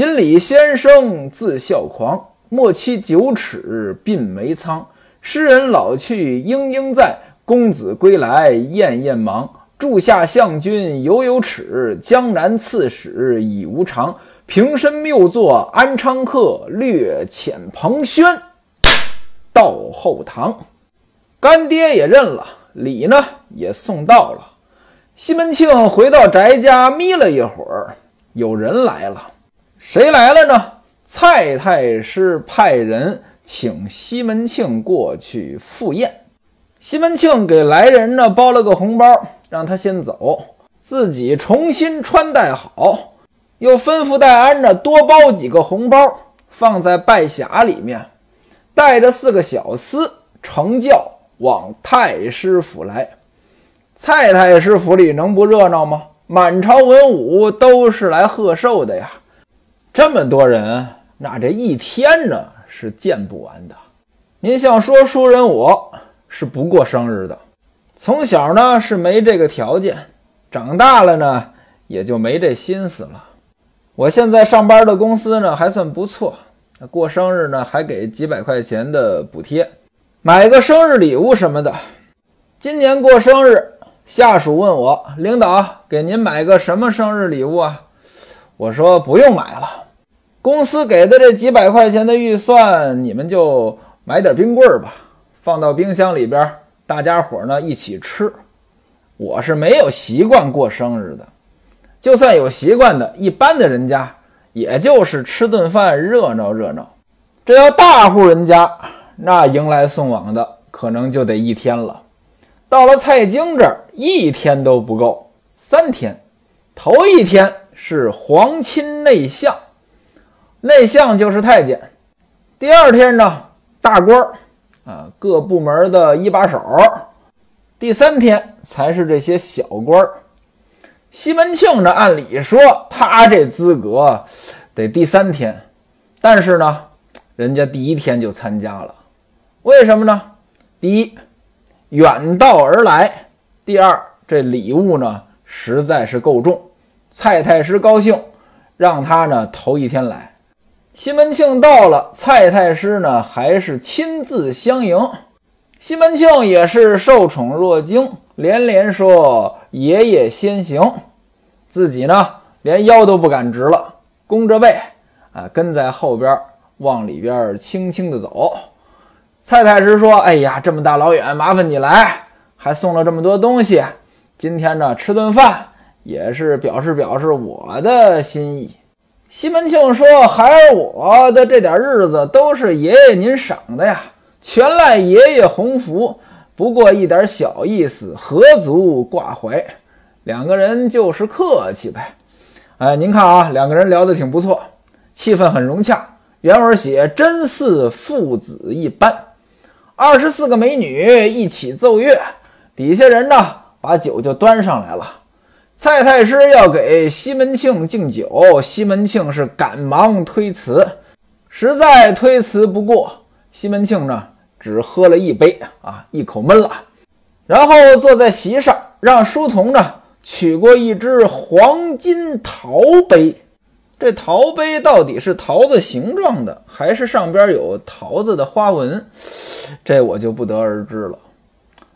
锦鲤先生自笑狂，莫欺九尺鬓眉苍。诗人老去莺莺在，公子归来燕燕忙。柱下相君犹有耻，江南刺史已无常。平身谬作安昌客，略遣彭轩到后堂。干爹也认了，礼呢也送到了。西门庆回到宅家，眯了一会儿，有人来了。谁来了呢？蔡太师派人请西门庆过去赴宴。西门庆给来人呢包了个红包，让他先走，自己重新穿戴好，又吩咐戴安呢多包几个红包，放在拜匣里面，带着四个小厮乘轿往太师府来。蔡太师府里能不热闹吗？满朝文武都是来贺寿的呀。这么多人，那这一天呢是见不完的。您像说书人，我是不过生日的，从小呢是没这个条件，长大了呢也就没这心思了。我现在上班的公司呢还算不错，过生日呢还给几百块钱的补贴，买个生日礼物什么的。今年过生日，下属问我领导给您买个什么生日礼物啊？我说不用买了，公司给的这几百块钱的预算，你们就买点冰棍儿吧，放到冰箱里边，大家伙呢一起吃。我是没有习惯过生日的，就算有习惯的，一般的人家也就是吃顿饭热闹热闹。这要大户人家，那迎来送往的可能就得一天了。到了蔡京这儿，一天都不够，三天。头一天。是皇亲内相，内相就是太监。第二天呢，大官儿啊，各部门的一把手。第三天才是这些小官儿。西门庆呢，按理说他这资格得第三天，但是呢，人家第一天就参加了。为什么呢？第一，远道而来；第二，这礼物呢，实在是够重。蔡太师高兴，让他呢头一天来。西门庆到了，蔡太师呢还是亲自相迎。西门庆也是受宠若惊，连连说：“爷爷先行。”自己呢连腰都不敢直了，弓着背啊跟在后边往里边轻轻的走。蔡太师说：“哎呀，这么大老远，麻烦你来，还送了这么多东西。今天呢吃顿饭。”也是表示表示我的心意。西门庆说：“孩儿我的这点日子都是爷爷您赏的呀，全赖爷爷洪福。不过一点小意思，何足挂怀。两个人就是客气呗。哎，您看啊，两个人聊得挺不错，气氛很融洽。原文写真似父子一般。二十四个美女一起奏乐，底下人呢把酒就端上来了。”蔡太师要给西门庆敬酒，西门庆是赶忙推辞，实在推辞不过。西门庆呢，只喝了一杯啊，一口闷了，然后坐在席上，让书童呢取过一只黄金陶杯。这陶杯到底是桃子形状的，还是上边有桃子的花纹？这我就不得而知了。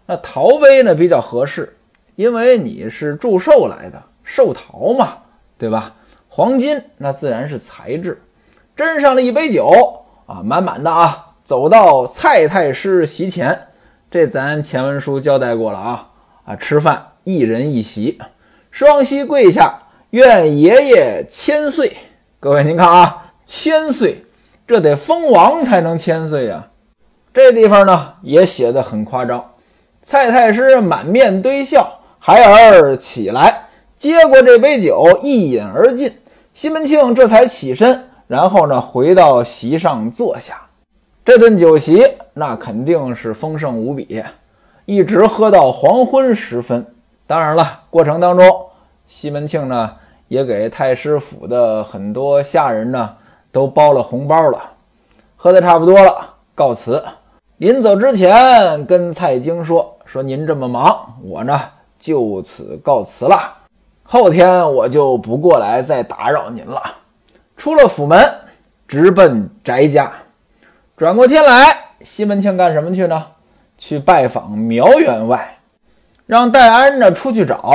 那陶杯呢，比较合适。因为你是祝寿来的，寿桃嘛，对吧？黄金那自然是材质。斟上了一杯酒啊，满满的啊，走到蔡太师席前。这咱前文书交代过了啊啊，吃饭一人一席，双膝跪下，愿爷爷千岁。各位您看啊，千岁，这得封王才能千岁呀。这地方呢也写的很夸张，蔡太师满面堆笑。孩儿起来，接过这杯酒，一饮而尽。西门庆这才起身，然后呢，回到席上坐下。这顿酒席，那肯定是丰盛无比，一直喝到黄昏时分。当然了，过程当中，西门庆呢，也给太师府的很多下人呢，都包了红包了。喝的差不多了，告辞。临走之前，跟蔡京说：“说您这么忙，我呢。”就此告辞了，后天我就不过来再打扰您了。出了府门，直奔翟家。转过天来，西门庆干什么去呢？去拜访苗员外，让戴安呢出去找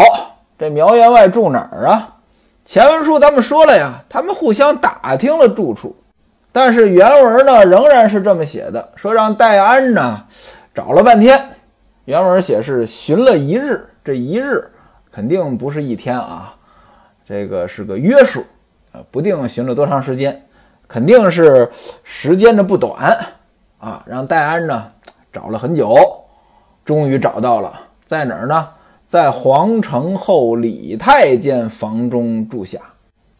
这苗员外住哪儿啊？前文书咱们说了呀，他们互相打听了住处，但是原文呢仍然是这么写的，说让戴安呢找了半天。原文写是寻了一日，这一日肯定不是一天啊，这个是个约数啊，不定寻了多长时间，肯定是时间的不短啊。让戴安呢找了很久，终于找到了，在哪儿呢？在皇城后李太监房中住下。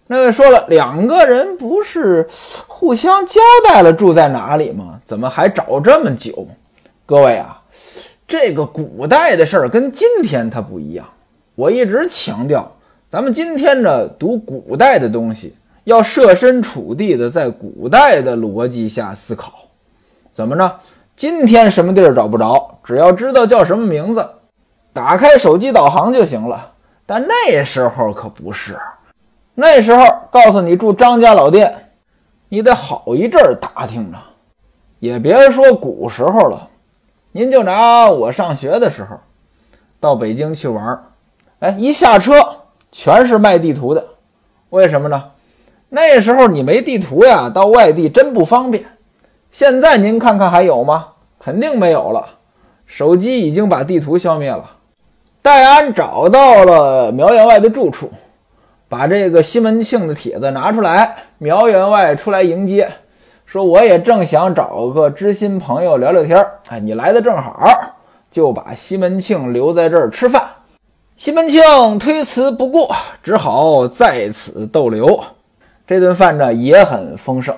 那位说了，两个人不是互相交代了住在哪里吗？怎么还找这么久？各位啊！这个古代的事儿跟今天它不一样。我一直强调，咱们今天呢读古代的东西，要设身处地的在古代的逻辑下思考。怎么着？今天什么地儿找不着，只要知道叫什么名字，打开手机导航就行了。但那时候可不是，那时候告诉你住张家老店，你得好一阵儿打听着，也别说古时候了。您就拿我上学的时候，到北京去玩儿，哎，一下车全是卖地图的，为什么呢？那时候你没地图呀，到外地真不方便。现在您看看还有吗？肯定没有了，手机已经把地图消灭了。戴安找到了苗员外的住处，把这个西门庆的帖子拿出来，苗员外出来迎接。说我也正想找个知心朋友聊聊天儿，哎，你来的正好，就把西门庆留在这儿吃饭。西门庆推辞不过，只好在此逗留。这顿饭呢也很丰盛，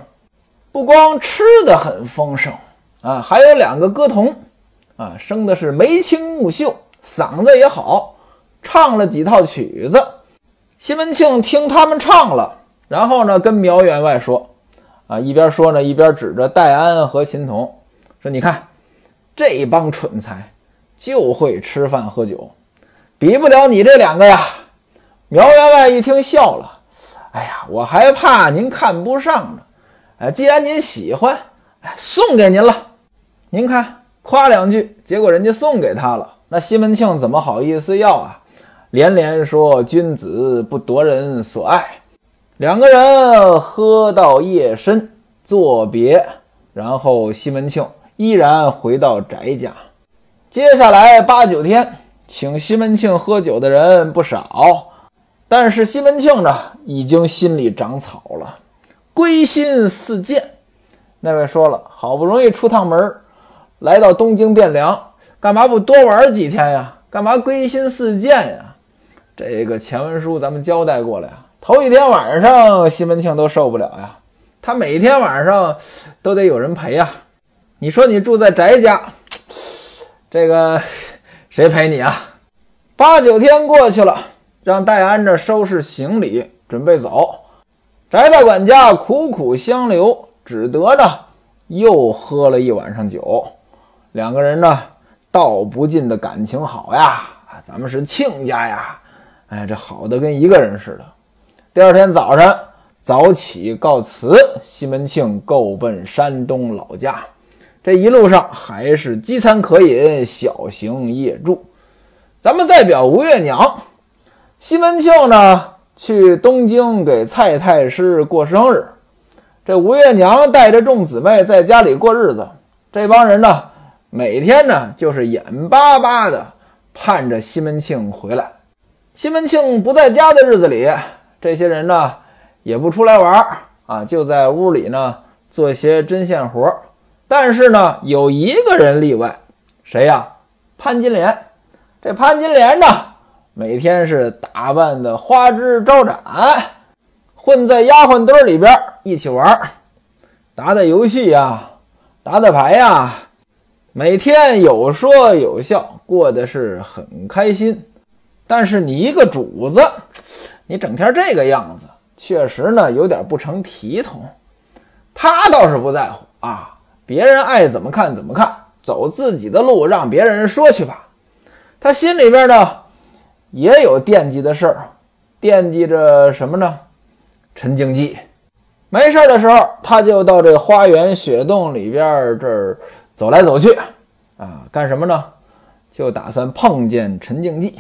不光吃的很丰盛啊，还有两个歌童啊，生的是眉清目秀，嗓子也好，唱了几套曲子。西门庆听他们唱了，然后呢跟苗员外说。啊，一边说呢，一边指着戴安和秦童说：“你看，这帮蠢材就会吃饭喝酒，比不了你这两个呀。”苗员外一听笑了：“哎呀，我还怕您看不上呢。哎，既然您喜欢，哎，送给您了。您看，夸两句，结果人家送给他了。那西门庆怎么好意思要啊？连连说：‘君子不夺人所爱。’”两个人喝到夜深，作别，然后西门庆依然回到翟家。接下来八九天，请西门庆喝酒的人不少，但是西门庆呢，已经心里长草了，归心似箭。那位说了，好不容易出趟门，来到东京汴梁，干嘛不多玩几天呀？干嘛归心似箭呀？这个前文书咱们交代过了呀。头一天晚上，西门庆都受不了呀。他每天晚上都得有人陪呀。你说你住在翟家，这个 谁陪你啊？八九天过去了，让戴安这收拾行李，准备走。翟大管家苦苦相留，只得呢又喝了一晚上酒。两个人呢道不尽的感情好呀，咱们是亲家呀。哎，这好的跟一个人似的。第二天早上早起告辞，西门庆够奔山东老家。这一路上还是饥餐渴饮，小行夜住。咱们再表吴月娘，西门庆呢去东京给蔡太师过生日，这吴月娘带着众姊妹在家里过日子。这帮人呢每天呢就是眼巴巴的盼着西门庆回来。西门庆不在家的日子里。这些人呢，也不出来玩啊，就在屋里呢做些针线活。但是呢，有一个人例外，谁呀？潘金莲。这潘金莲呢，每天是打扮的花枝招展，混在丫鬟堆里边一起玩，打打游戏呀，打打牌呀，每天有说有笑，过得是很开心。但是你一个主子。你整天这个样子，确实呢有点不成体统。他倒是不在乎啊，别人爱怎么看怎么看，走自己的路，让别人说去吧。他心里边呢也有惦记的事儿，惦记着什么呢？陈静济。没事的时候，他就到这花园雪洞里边这儿走来走去，啊，干什么呢？就打算碰见陈静济。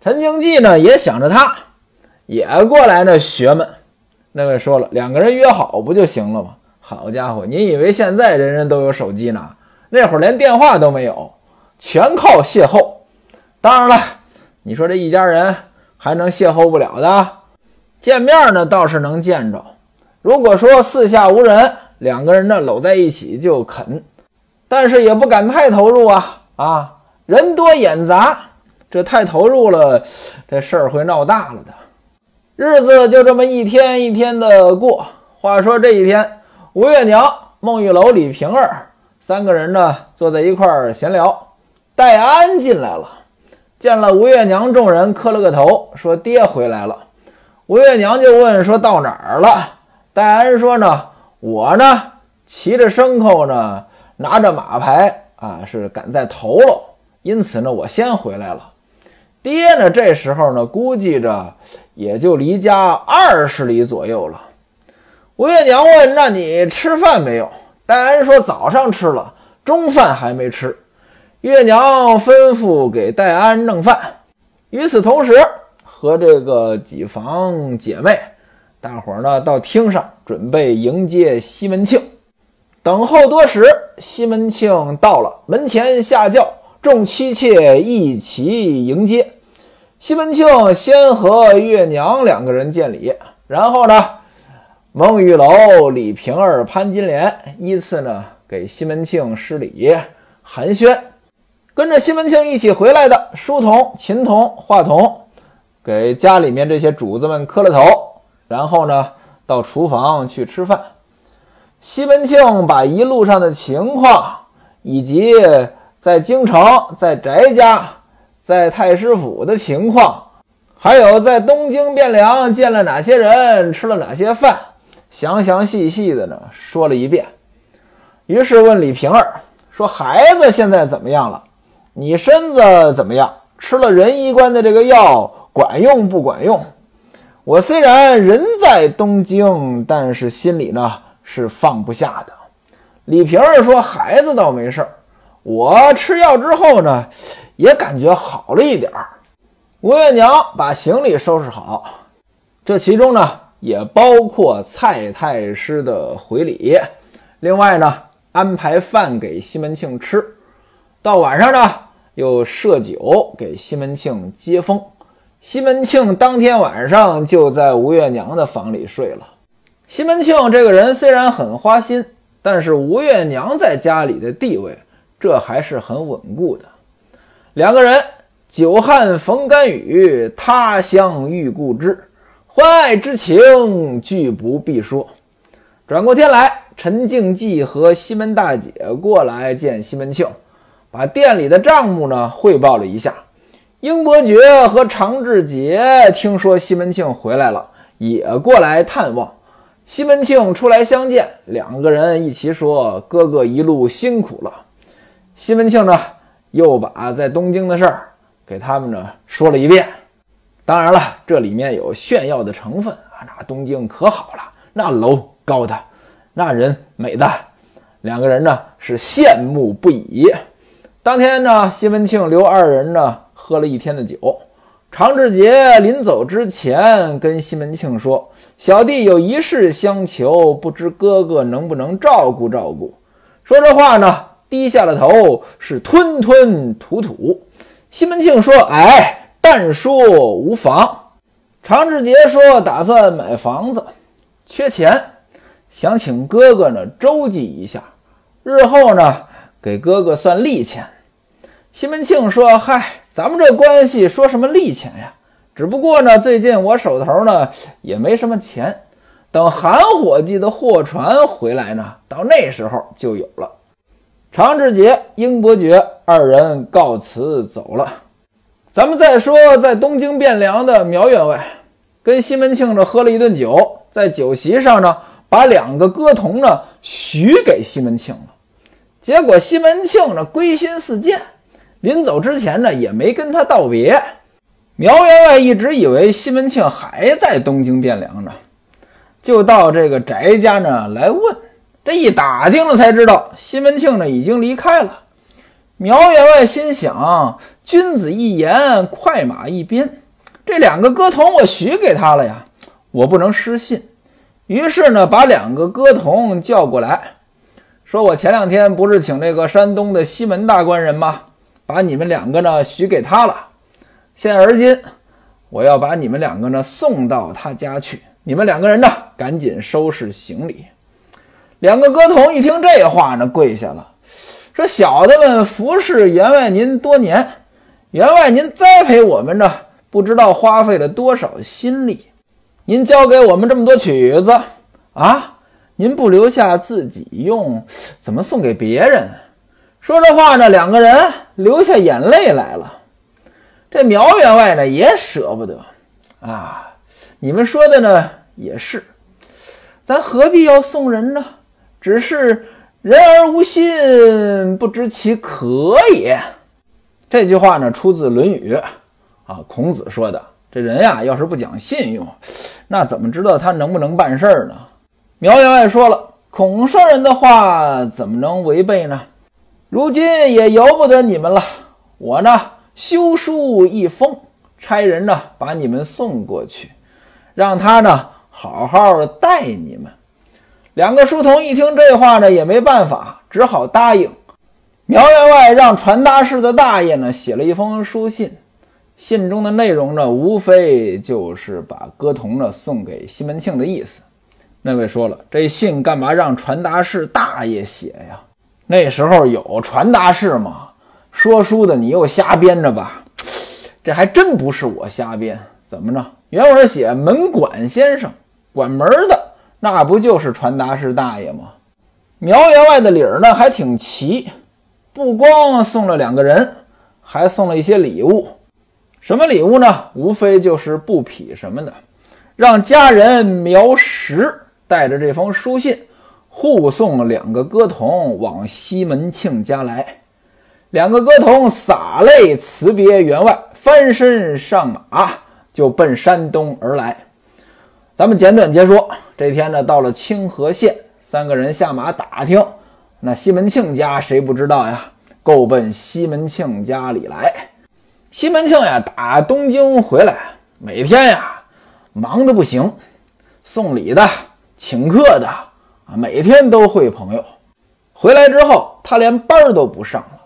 陈静济呢也想着他，也过来呢学们。那位说了，两个人约好不就行了吗？好家伙，你以为现在人人都有手机呢？那会儿连电话都没有，全靠邂逅。当然了，你说这一家人还能邂逅不了的？见面呢倒是能见着。如果说四下无人，两个人呢搂在一起就啃，但是也不敢太投入啊啊！人多眼杂，这太投入了，这事儿会闹大了的。日子就这么一天一天的过。话说这一天，吴月娘、孟玉楼、李瓶儿三个人呢坐在一块儿闲聊，戴安进来了，见了吴月娘众人，磕了个头，说：“爹回来了。”吴月娘就问：“说到哪儿了？”戴安说呢，我呢骑着牲口呢，拿着马牌啊，是赶在头喽，因此呢，我先回来了。爹呢，这时候呢，估计着也就离家二十里左右了。吴月娘问：“那你吃饭没有？”戴安说：“早上吃了，中饭还没吃。”月娘吩咐给戴安弄饭。与此同时，和这个几房姐妹。大伙儿呢到厅上准备迎接西门庆，等候多时，西门庆到了门前下轿，众妻妾一起迎接。西门庆先和月娘两个人见礼，然后呢，孟玉楼、李瓶儿、潘金莲依次呢给西门庆施礼寒暄。跟着西门庆一起回来的书童、琴童、画童，给家里面这些主子们磕了头。然后呢，到厨房去吃饭。西门庆把一路上的情况，以及在京城、在翟家、在太师府的情况，还有在东京汴梁见了哪些人，吃了哪些饭，详详细细的呢说了一遍。于是问李瓶儿说：“孩子现在怎么样了？你身子怎么样？吃了仁医官的这个药，管用不管用？”我虽然人在东京，但是心里呢是放不下的。李瓶儿说：“孩子倒没事儿，我吃药之后呢，也感觉好了一点儿。”吴月娘把行李收拾好，这其中呢也包括蔡太师的回礼，另外呢安排饭给西门庆吃，到晚上呢又设酒给西门庆接风。西门庆当天晚上就在吴月娘的房里睡了。西门庆这个人虽然很花心，但是吴月娘在家里的地位，这还是很稳固的。两个人久旱逢甘雨，他乡遇故知，欢爱之情俱不必说。转过天来，陈静济和西门大姐过来见西门庆，把店里的账目呢汇报了一下。英伯爵和常志杰听说西门庆回来了，也过来探望。西门庆出来相见，两个人一起说：“哥哥一路辛苦了。”西门庆呢，又把在东京的事儿给他们呢说了一遍。当然了，这里面有炫耀的成分啊！那东京可好了，那楼高的，那人美的，两个人呢是羡慕不已。当天呢，西门庆留二人呢。喝了一天的酒，常志杰临走之前跟西门庆说：“小弟有一事相求，不知哥哥能不能照顾照顾。”说这话呢，低下了头，是吞吞吐吐。西门庆说：“哎，但说无妨。”常志杰说：“打算买房子，缺钱，想请哥哥呢周济一下，日后呢给哥哥算利钱。”西门庆说：“嗨。”咱们这关系说什么利钱呀？只不过呢，最近我手头呢也没什么钱，等韩伙计的货船回来呢，到那时候就有了。常志杰、英伯爵二人告辞走了。咱们再说，在东京汴梁的苗员外跟西门庆这喝了一顿酒，在酒席上呢，把两个歌童呢许给西门庆了。结果西门庆呢归心似箭。临走之前呢，也没跟他道别。苗员外一直以为西门庆还在东京汴梁呢。就到这个翟家呢来问。这一打听了才知道，西门庆呢已经离开了。苗员外心想：君子一言，快马一鞭，这两个歌童我许给他了呀，我不能失信。于是呢，把两个歌童叫过来，说：“我前两天不是请这个山东的西门大官人吗？把你们两个呢许给他了。现而今，我要把你们两个呢送到他家去。你们两个人呢，赶紧收拾行李。”两个歌童一听这话呢，跪下了，说：“小的们服侍员外您多年，员外您栽培我们呢，不知道花费了多少心力。”您教给我们这么多曲子啊，您不留下自己用，怎么送给别人？说这话呢，两个人流下眼泪来了。这苗员外呢也舍不得啊。你们说的呢也是，咱何必要送人呢？只是人而无信，不知其可也。这句话呢出自《论语》啊，孔子说的。这人呀，要是不讲信用。那怎么知道他能不能办事儿呢？苗员外说了，孔圣人的话怎么能违背呢？如今也由不得你们了。我呢，修书一封，差人呢把你们送过去，让他呢好好待你们。两个书童一听这话呢，也没办法，只好答应。苗员外让传达室的大爷呢写了一封书信。信中的内容呢，无非就是把歌童呢送给西门庆的意思。那位说了，这信干嘛让传达室大爷写呀？那时候有传达室吗？说书的你又瞎编着吧？这还真不是我瞎编，怎么着？原文写门管先生，管门的那不就是传达室大爷吗？苗员外的礼儿呢还挺齐，不光送了两个人，还送了一些礼物。什么礼物呢？无非就是布匹什么的，让家人苗石带着这封书信护送两个歌童往西门庆家来。两个歌童洒泪辞别员外，翻身上马就奔山东而来。咱们简短截说，这天呢，到了清河县，三个人下马打听，那西门庆家谁不知道呀？够奔西门庆家里来。西门庆呀，打东京回来，每天呀忙得不行，送礼的、请客的啊，每天都会朋友。回来之后，他连班都不上了。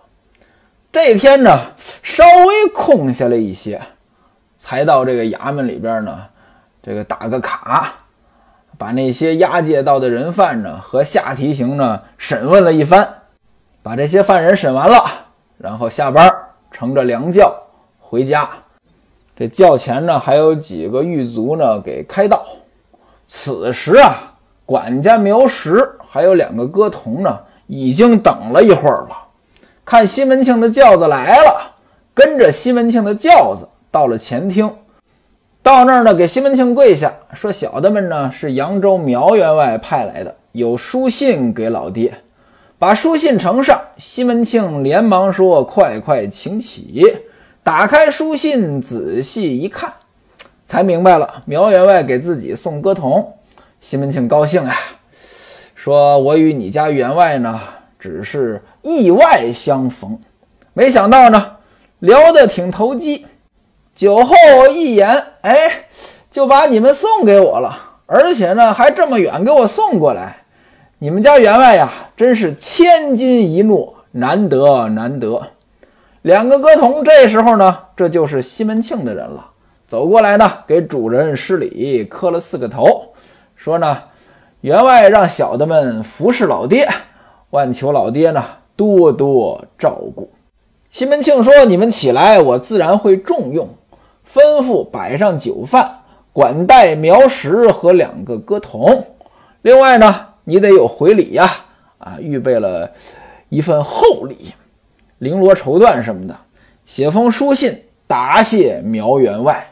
这天呢，稍微空下来一些，才到这个衙门里边呢，这个打个卡，把那些押解到的人犯呢和下提刑呢审问了一番，把这些犯人审完了，然后下班，乘着凉轿。回家，这轿前呢还有几个狱卒呢给开道。此时啊，管家苗石还有两个歌童呢，已经等了一会儿了。看西门庆的轿子来了，跟着西门庆的轿子到了前厅。到那儿呢，给西门庆跪下，说：“小的们呢是扬州苗员外派来的，有书信给老爹。”把书信呈上，西门庆连忙说：“快快请起。”打开书信，仔细一看，才明白了苗员外给自己送歌童。西门庆高兴呀，说：“我与你家员外呢，只是意外相逢，没想到呢，聊得挺投机。酒后一言，哎，就把你们送给我了，而且呢，还这么远给我送过来。你们家员外呀，真是千金一诺，难得难得。”两个歌童这时候呢，这就是西门庆的人了，走过来呢，给主人施礼，磕了四个头，说呢，员外让小的们服侍老爹，万求老爹呢多多照顾。西门庆说：“你们起来，我自然会重用，吩咐摆上酒饭，管待苗石和两个歌童。另外呢，你得有回礼呀，啊，预备了一份厚礼。”绫罗绸缎什么的，写封书信答谢苗员外。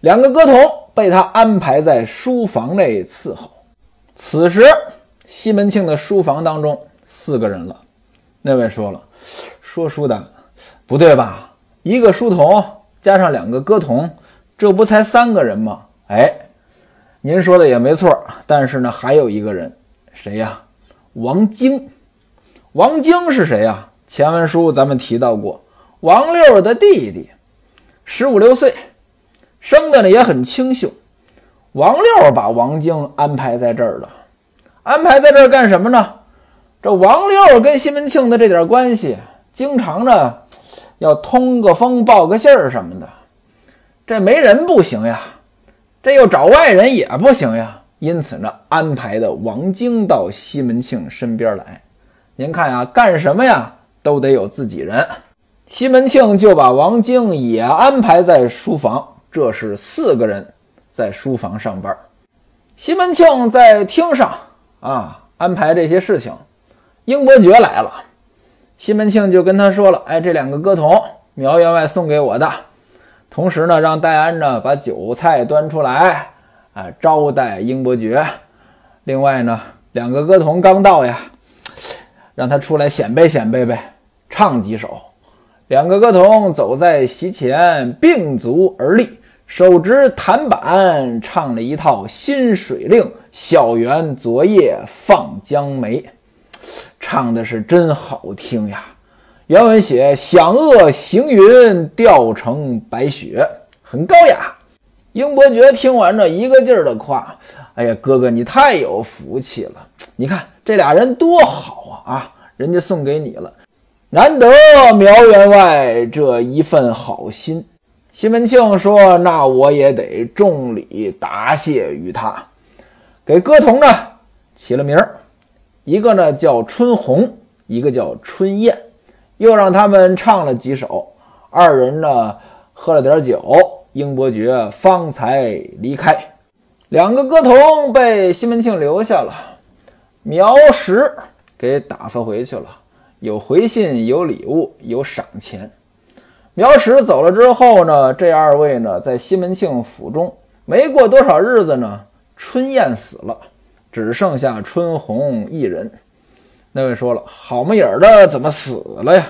两个歌童被他安排在书房内伺候。此时，西门庆的书房当中四个人了。那位说了：“说书的，不对吧？一个书童加上两个歌童，这不才三个人吗？”哎，您说的也没错，但是呢，还有一个人，谁呀？王晶。王晶是谁呀？前文书咱们提到过，王六的弟弟，十五六岁，生的呢也很清秀。王六把王晶安排在这儿了，安排在这儿干什么呢？这王六跟西门庆的这点关系，经常呢要通个风报个信儿什么的，这没人不行呀。这又找外人也不行呀，因此呢，安排的王晶到西门庆身边来。您看呀，干什么呀都得有自己人。西门庆就把王晶也安排在书房，这是四个人在书房上班。西门庆在厅上啊安排这些事情。英伯爵来了，西门庆就跟他说了：“哎，这两个歌童，苗员外送给我的。”同时呢，让戴安呢把酒菜端出来，啊，招待英伯爵。另外呢，两个歌童刚到呀，让他出来显摆显摆呗，唱几首。两个歌童走在席前，并足而立，手执弹板，唱了一套《新水令》：“小园昨夜放江梅”，唱的是真好听呀。原文写：“响遏行云，调成白雪，很高雅。”英伯爵听完这一个劲儿的夸：“哎呀，哥哥你太有福气了！你看这俩人多好啊！啊，人家送给你了，难得苗员外这一份好心。”西门庆说：“那我也得重礼答谢于他，给歌童呢起了名儿，一个呢叫春红，一个叫春燕。”又让他们唱了几首，二人呢喝了点酒，英伯爵方才离开。两个歌童被西门庆留下了，苗石给打发回去了，有回信，有礼物，有赏钱。苗石走了之后呢，这二位呢在西门庆府中没过多少日子呢，春燕死了，只剩下春红一人。那位说了：“好么影儿的，怎么死了呀？”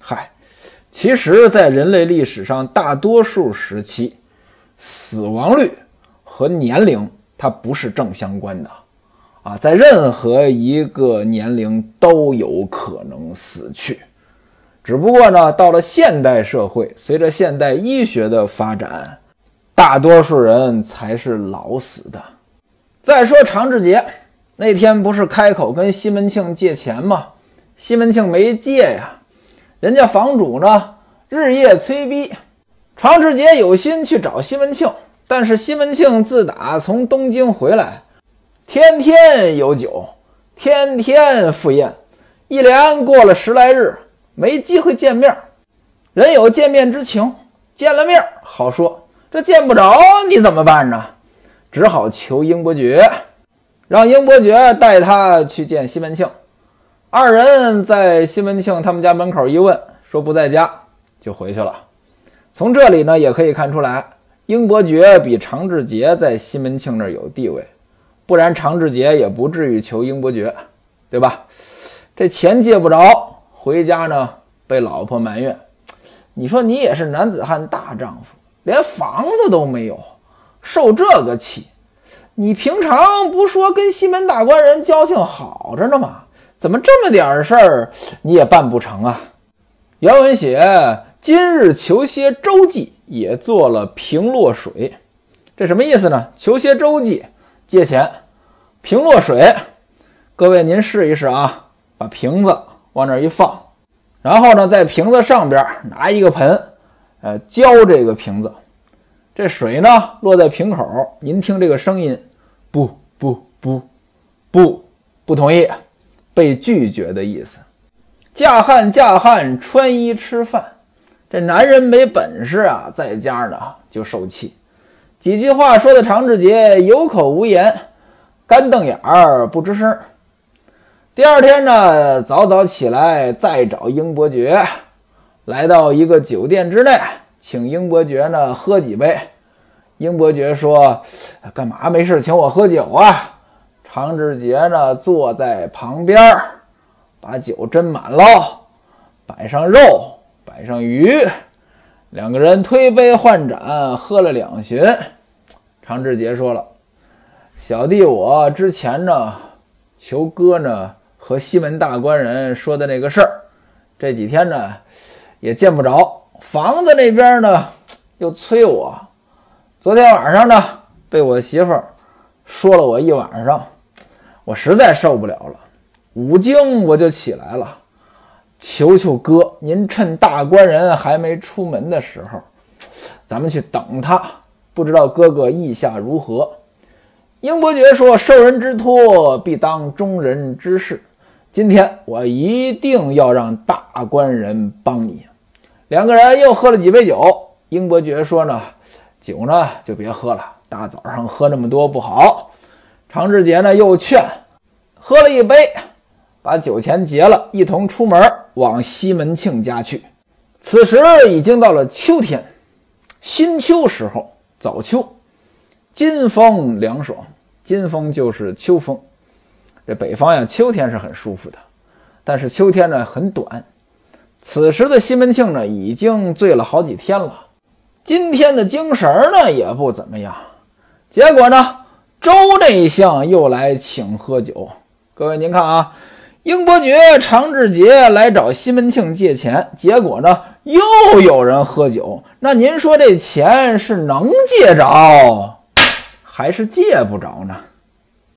嗨，其实，在人类历史上，大多数时期，死亡率和年龄它不是正相关的啊，在任何一个年龄都有可能死去。只不过呢，到了现代社会，随着现代医学的发展，大多数人才是老死的。再说常志杰。那天不是开口跟西门庆借钱吗？西门庆没借呀，人家房主呢日夜催逼，常志杰有心去找西门庆，但是西门庆自打从东京回来，天天有酒，天天赴宴，一连过了十来日，没机会见面。人有见面之情，见了面好说，这见不着你怎么办呢？只好求英伯爵。让英伯爵带他去见西门庆，二人在西门庆他们家门口一问，说不在家，就回去了。从这里呢，也可以看出来，英伯爵比常志杰在西门庆那儿有地位，不然常志杰也不至于求英伯爵，对吧？这钱借不着，回家呢被老婆埋怨。你说你也是男子汉大丈夫，连房子都没有，受这个气。你平常不说跟西门大官人交情好着呢吗？怎么这么点事儿你也办不成啊？原文写今日求些周记也做了平落水，这什么意思呢？求些周记借钱，平落水。各位您试一试啊，把瓶子往那一放，然后呢，在瓶子上边拿一个盆，呃，浇这个瓶子。这水呢落在瓶口，您听这个声音，不不不不不同意，被拒绝的意思。嫁汉嫁汉，穿衣吃饭，这男人没本事啊，在家呢就受气。几句话说的常志杰有口无言，干瞪眼儿不吱声。第二天呢，早早起来再找英伯爵，来到一个酒店之内。请英伯爵呢喝几杯，英伯爵说：“干嘛没事请我喝酒啊？”常志杰呢坐在旁边，把酒斟满喽，摆上肉，摆上鱼，两个人推杯换盏，喝了两巡。常志杰说了：“小弟我之前呢，求哥呢和西门大官人说的那个事儿，这几天呢也见不着。房子那边呢 又催我，昨天晚上呢被我媳妇儿说了我一晚上，我实在受不了了，五更我就起来了。求求哥，您趁大官人还没出门的时候，咱们去等他。不知道哥哥意下如何？英伯爵说：“受人之托，必当忠人之事。今天我一定要让大官人帮你。”两个人又喝了几杯酒。英伯爵说：“呢，酒呢就别喝了，大早上喝那么多不好。”常志杰呢又劝，喝了一杯。把酒钱结了，一同出门往西门庆家去。此时已经到了秋天，新秋时候，早秋，金风凉爽。金风就是秋风。这北方呀，秋天是很舒服的，但是秋天呢很短。此时的西门庆呢，已经醉了好几天了，今天的精神呢也不怎么样。结果呢，周内相又来请喝酒。各位您看啊。英伯爵、常志杰来找西门庆借钱，结果呢，又有人喝酒。那您说这钱是能借着，还是借不着呢？